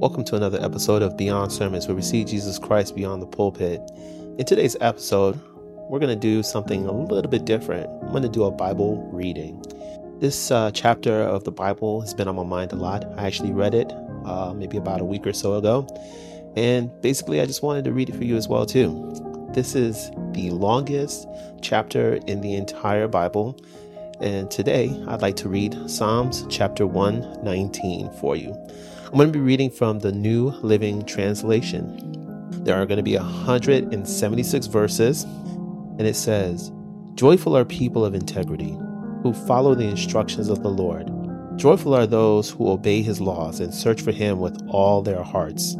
Welcome to another episode of Beyond Sermons, where we see Jesus Christ beyond the pulpit. In today's episode, we're going to do something a little bit different. I'm going to do a Bible reading. This uh, chapter of the Bible has been on my mind a lot. I actually read it uh, maybe about a week or so ago, and basically, I just wanted to read it for you as well too. This is the longest chapter in the entire Bible, and today I'd like to read Psalms chapter 119 for you. I'm going to be reading from the New Living Translation. There are going to be 176 verses, and it says, Joyful are people of integrity who follow the instructions of the Lord. Joyful are those who obey his laws and search for him with all their hearts.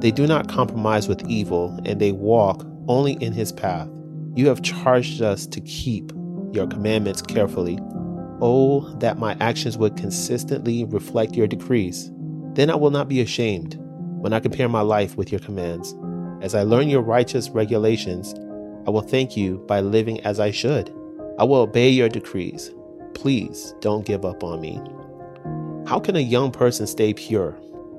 They do not compromise with evil, and they walk only in his path. You have charged us to keep your commandments carefully. Oh, that my actions would consistently reflect your decrees. Then I will not be ashamed when I compare my life with your commands. As I learn your righteous regulations, I will thank you by living as I should. I will obey your decrees. Please don't give up on me. How can a young person stay pure?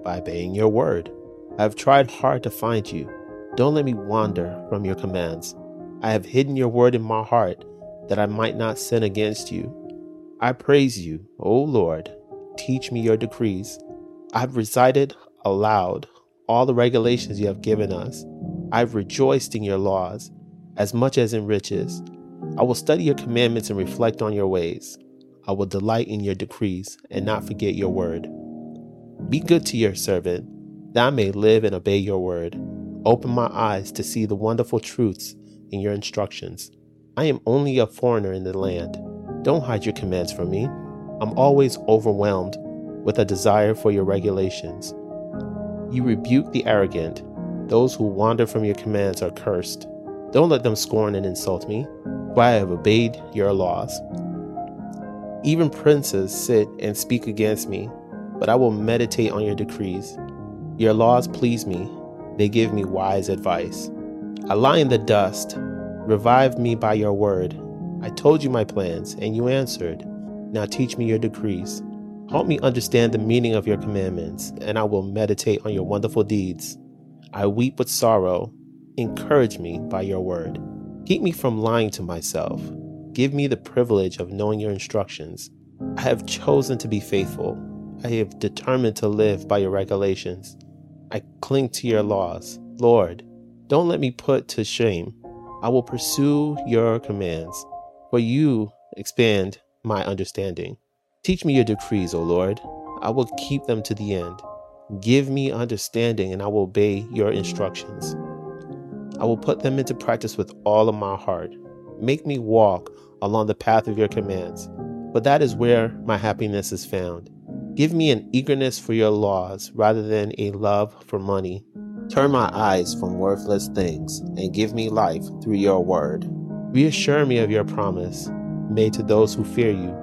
By obeying your word. I have tried hard to find you. Don't let me wander from your commands. I have hidden your word in my heart that I might not sin against you. I praise you, O Lord. Teach me your decrees. I've recited aloud all the regulations you have given us. I've rejoiced in your laws as much as in riches. I will study your commandments and reflect on your ways. I will delight in your decrees and not forget your word. Be good to your servant, that I may live and obey your word. Open my eyes to see the wonderful truths in your instructions. I am only a foreigner in the land. Don't hide your commands from me. I'm always overwhelmed with a desire for your regulations. You rebuke the arrogant. Those who wander from your commands are cursed. Don't let them scorn and insult me, for I have obeyed your laws. Even princes sit and speak against me, but I will meditate on your decrees. Your laws please me, they give me wise advice. I lie in the dust. Revive me by your word. I told you my plans, and you answered. Now teach me your decrees. Help me understand the meaning of your commandments, and I will meditate on your wonderful deeds. I weep with sorrow. Encourage me by your word. Keep me from lying to myself. Give me the privilege of knowing your instructions. I have chosen to be faithful. I have determined to live by your regulations. I cling to your laws. Lord, don't let me put to shame. I will pursue your commands, for you expand my understanding. Teach me your decrees, O Lord. I will keep them to the end. Give me understanding, and I will obey your instructions. I will put them into practice with all of my heart. Make me walk along the path of your commands, for that is where my happiness is found. Give me an eagerness for your laws rather than a love for money. Turn my eyes from worthless things and give me life through your word. Reassure me of your promise made to those who fear you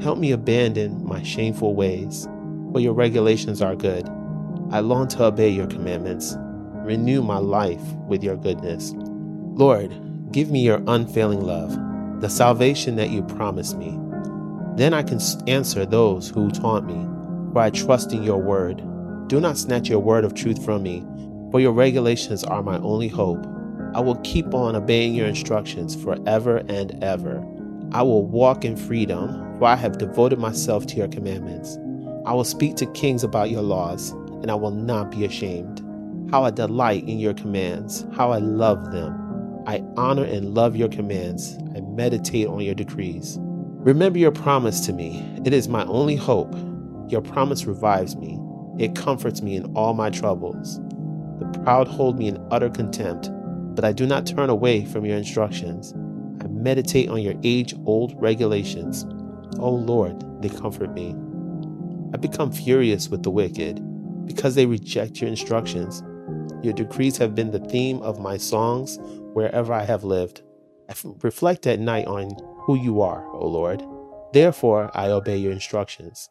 Help me abandon my shameful ways, for your regulations are good. I long to obey your commandments. Renew my life with your goodness. Lord, give me your unfailing love, the salvation that you promised me. Then I can answer those who taunt me, for I trust in your word. Do not snatch your word of truth from me, for your regulations are my only hope. I will keep on obeying your instructions forever and ever. I will walk in freedom for I have devoted myself to your commandments. I will speak to kings about your laws, and I will not be ashamed. How I delight in your commands, how I love them. I honor and love your commands. I meditate on your decrees. Remember your promise to me. It is my only hope. Your promise revives me. It comforts me in all my troubles. The proud hold me in utter contempt, but I do not turn away from your instructions. I meditate on your age old regulations. O Lord, they comfort me. I become furious with the wicked because they reject your instructions. Your decrees have been the theme of my songs wherever I have lived. I reflect at night on who you are, O Lord. Therefore, I obey your instructions.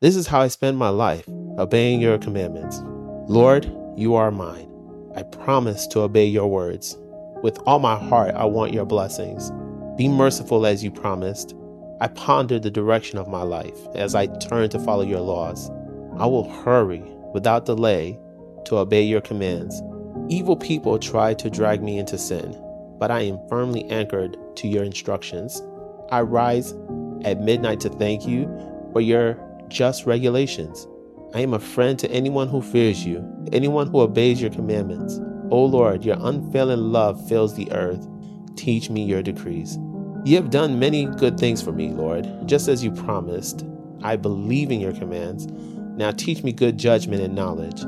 This is how I spend my life, obeying your commandments. Lord, you are mine. I promise to obey your words. With all my heart, I want your blessings. Be merciful as you promised. I ponder the direction of my life as I turn to follow your laws. I will hurry without delay to obey your commands. Evil people try to drag me into sin, but I am firmly anchored to your instructions. I rise at midnight to thank you for your just regulations. I am a friend to anyone who fears you, anyone who obeys your commandments. O Lord, your unfailing love fills the earth. Teach me your decrees. You have done many good things for me, Lord, just as you promised. I believe in your commands. Now teach me good judgment and knowledge.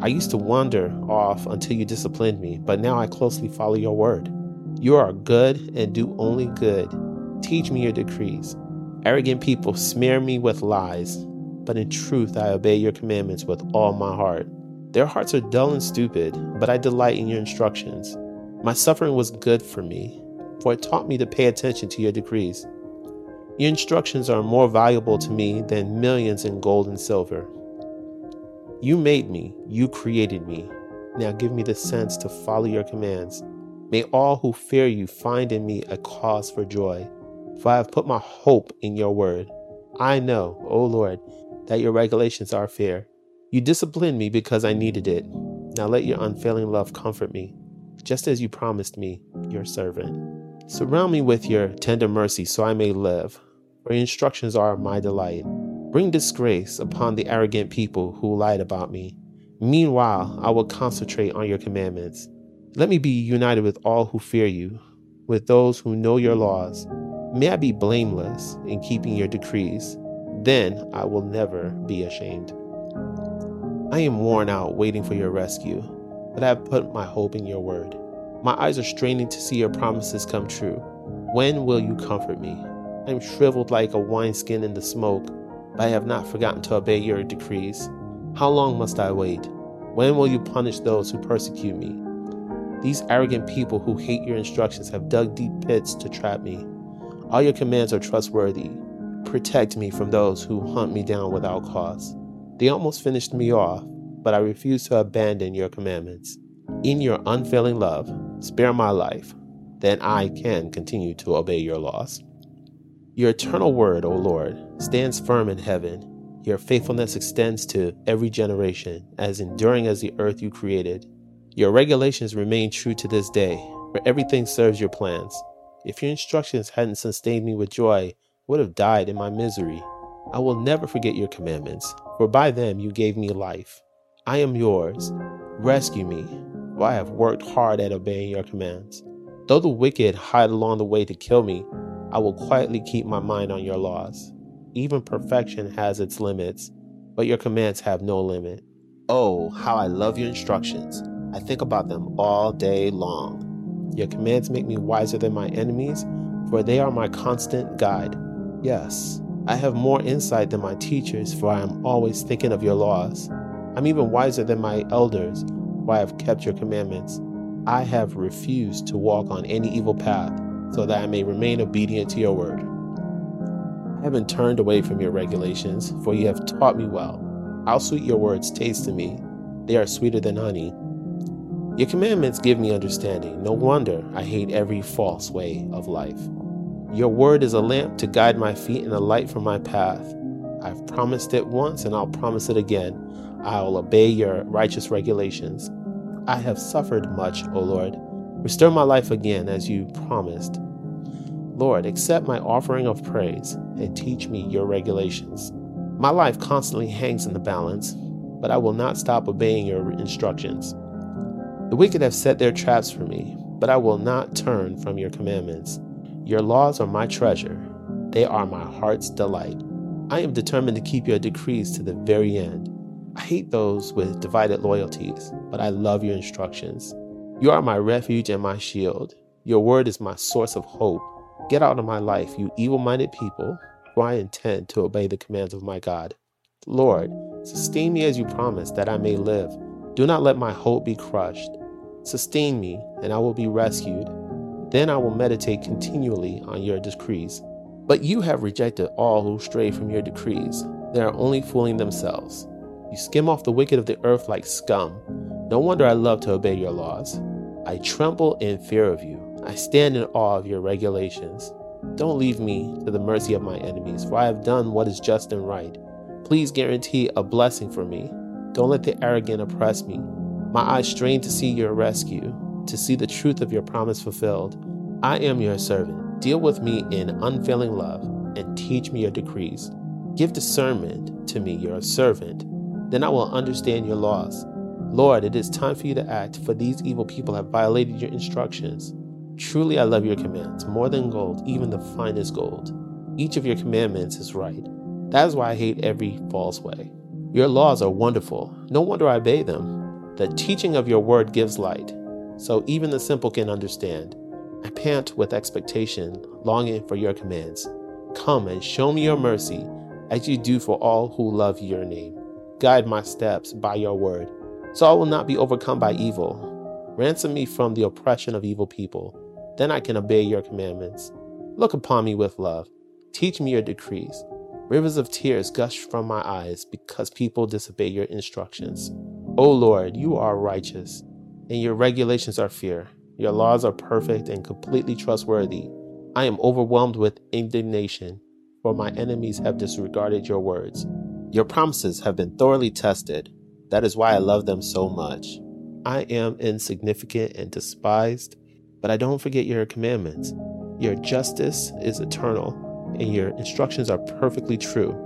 I used to wander off until you disciplined me, but now I closely follow your word. You are good and do only good. Teach me your decrees. Arrogant people smear me with lies, but in truth I obey your commandments with all my heart. Their hearts are dull and stupid, but I delight in your instructions. My suffering was good for me, for it taught me to pay attention to your decrees. Your instructions are more valuable to me than millions in gold and silver. You made me, you created me. Now give me the sense to follow your commands. May all who fear you find in me a cause for joy, for I have put my hope in your word. I know, O Lord, that your regulations are fair. You disciplined me because I needed it. Now let your unfailing love comfort me, just as you promised me, your servant. Surround me with your tender mercy so I may live, for your instructions are my delight. Bring disgrace upon the arrogant people who lied about me. Meanwhile, I will concentrate on your commandments. Let me be united with all who fear you, with those who know your laws. May I be blameless in keeping your decrees then I will never be ashamed. I am worn out waiting for your rescue, but I have put my hope in your word. My eyes are straining to see your promises come true. When will you comfort me? I am shriveled like a wineskin in the smoke, but I have not forgotten to obey your decrees. How long must I wait? When will you punish those who persecute me? These arrogant people who hate your instructions have dug deep pits to trap me. All your commands are trustworthy. Protect me from those who hunt me down without cause. They almost finished me off, but I refuse to abandon your commandments. In your unfailing love, spare my life, then I can continue to obey your laws. Your eternal word, O Lord, stands firm in heaven. Your faithfulness extends to every generation, as enduring as the earth you created. Your regulations remain true to this day, for everything serves your plans. If your instructions hadn't sustained me with joy, I would have died in my misery. I will never forget your commandments, for by them you gave me life. I am yours. Rescue me, I have worked hard at obeying your commands. Though the wicked hide along the way to kill me, I will quietly keep my mind on your laws. Even perfection has its limits, but your commands have no limit. Oh, how I love your instructions. I think about them all day long. Your commands make me wiser than my enemies, for they are my constant guide. Yes, I have more insight than my teachers, for I am always thinking of your laws. I'm even wiser than my elders, for I have kept your commandments. I have refused to walk on any evil path, so that I may remain obedient to your word. I haven't turned away from your regulations, for you have taught me well. How sweet your words taste to me. They are sweeter than honey. Your commandments give me understanding. No wonder I hate every false way of life. Your word is a lamp to guide my feet and a light for my path. I've promised it once and I'll promise it again. I will obey your righteous regulations. I have suffered much, O Lord. Restore my life again as you promised. Lord, accept my offering of praise and teach me your regulations. My life constantly hangs in the balance, but I will not stop obeying your instructions. The wicked have set their traps for me, but I will not turn from your commandments. Your laws are my treasure, they are my heart's delight. I am determined to keep your decrees to the very end. I hate those with divided loyalties, but I love your instructions. You are my refuge and my shield. Your word is my source of hope. Get out of my life, you evil minded people, for I intend to obey the commands of my God. Lord, sustain me as you promised, that I may live. Do not let my hope be crushed. Sustain me, and I will be rescued. Then I will meditate continually on your decrees. But you have rejected all who stray from your decrees. They are only fooling themselves. You skim off the wicked of the earth like scum. No wonder I love to obey your laws. I tremble in fear of you. I stand in awe of your regulations. Don't leave me to the mercy of my enemies, for I have done what is just and right. Please guarantee a blessing for me. Don't let the arrogant oppress me. My eyes strain to see your rescue, to see the truth of your promise fulfilled. I am your servant. Deal with me in unfailing love and teach me your decrees. Give discernment to me, your servant. Then I will understand your laws. Lord, it is time for you to act, for these evil people have violated your instructions. Truly, I love your commands more than gold, even the finest gold. Each of your commandments is right. That is why I hate every false way. Your laws are wonderful. No wonder I obey them. The teaching of your word gives light, so even the simple can understand. I pant with expectation, longing for your commands. Come and show me your mercy, as you do for all who love your name. Guide my steps by your word so I will not be overcome by evil. Ransom me from the oppression of evil people. Then I can obey your commandments. Look upon me with love. Teach me your decrees. Rivers of tears gush from my eyes because people disobey your instructions. O Lord, you are righteous, and your regulations are fair. Your laws are perfect and completely trustworthy. I am overwhelmed with indignation, for my enemies have disregarded your words. Your promises have been thoroughly tested that is why I love them so much. I am insignificant and despised, but I don't forget your commandments. Your justice is eternal, and your instructions are perfectly true.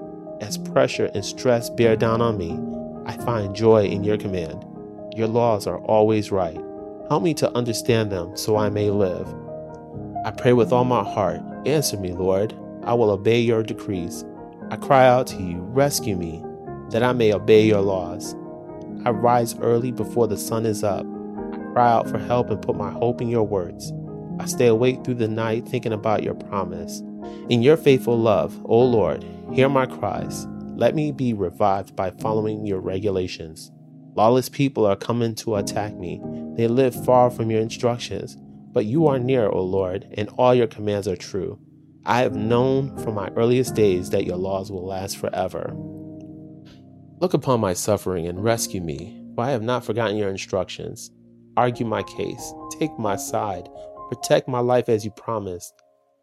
As pressure and stress bear down on me, I find joy in your command. Your laws are always right. Help me to understand them so I may live. I pray with all my heart. Answer me, Lord. I will obey your decrees. I cry out to you, rescue me, that I may obey your laws. I rise early before the sun is up. I cry out for help and put my hope in your words. I stay awake through the night thinking about your promise. In your faithful love, O Lord, hear my cries. Let me be revived by following your regulations. Lawless people are coming to attack me. They live far from your instructions, but you are near, O Lord, and all your commands are true. I have known from my earliest days that your laws will last forever. Look upon my suffering and rescue me, for I have not forgotten your instructions. Argue my case, take my side, protect my life as you promised.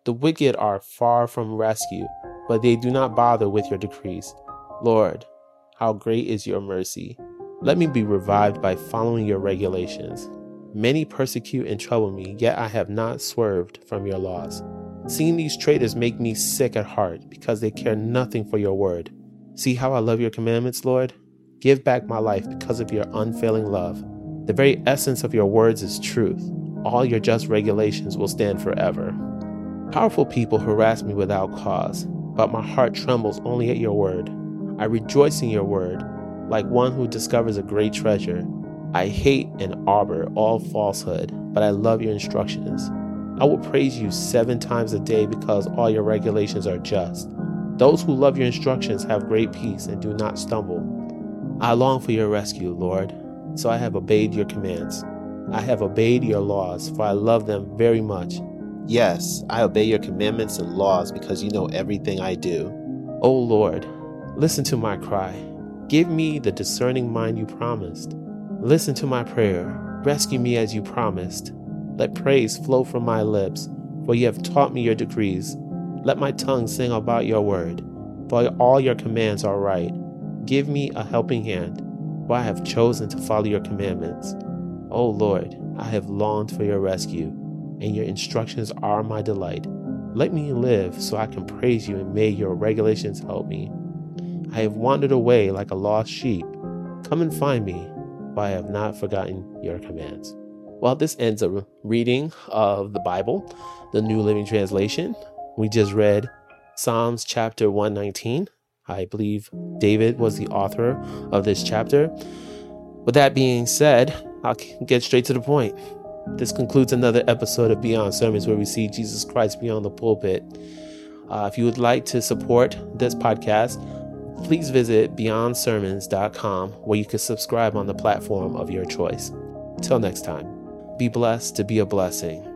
The wicked are far from rescue, but they do not bother with your decrees. Lord, how great is your mercy. Let me be revived by following your regulations. Many persecute and trouble me, yet I have not swerved from your laws. Seeing these traitors make me sick at heart because they care nothing for your word. See how I love your commandments, Lord? Give back my life because of your unfailing love. The very essence of your words is truth. All your just regulations will stand forever. Powerful people harass me without cause, but my heart trembles only at your word. I rejoice in your word, like one who discovers a great treasure. I hate and arbor all falsehood, but I love your instructions. I will praise you seven times a day because all your regulations are just. Those who love your instructions have great peace and do not stumble. I long for your rescue, Lord, so I have obeyed your commands. I have obeyed your laws, for I love them very much. Yes, I obey your commandments and laws because you know everything I do. O oh Lord, listen to my cry. Give me the discerning mind you promised. Listen to my prayer. Rescue me as you promised. Let praise flow from my lips, for you have taught me your decrees. Let my tongue sing about your word, for all your commands are right. Give me a helping hand, for I have chosen to follow your commandments. O oh Lord, I have longed for your rescue, and your instructions are my delight. Let me live so I can praise you, and may your regulations help me. I have wandered away like a lost sheep. Come and find me, for I have not forgotten your commands. Well, this ends a reading of the Bible, the New Living Translation. We just read Psalms chapter 119. I believe David was the author of this chapter. With that being said, I'll get straight to the point. This concludes another episode of Beyond Sermons where we see Jesus Christ beyond the pulpit. Uh, if you would like to support this podcast, please visit beyondsermons.com where you can subscribe on the platform of your choice. Until next time, be blessed to be a blessing.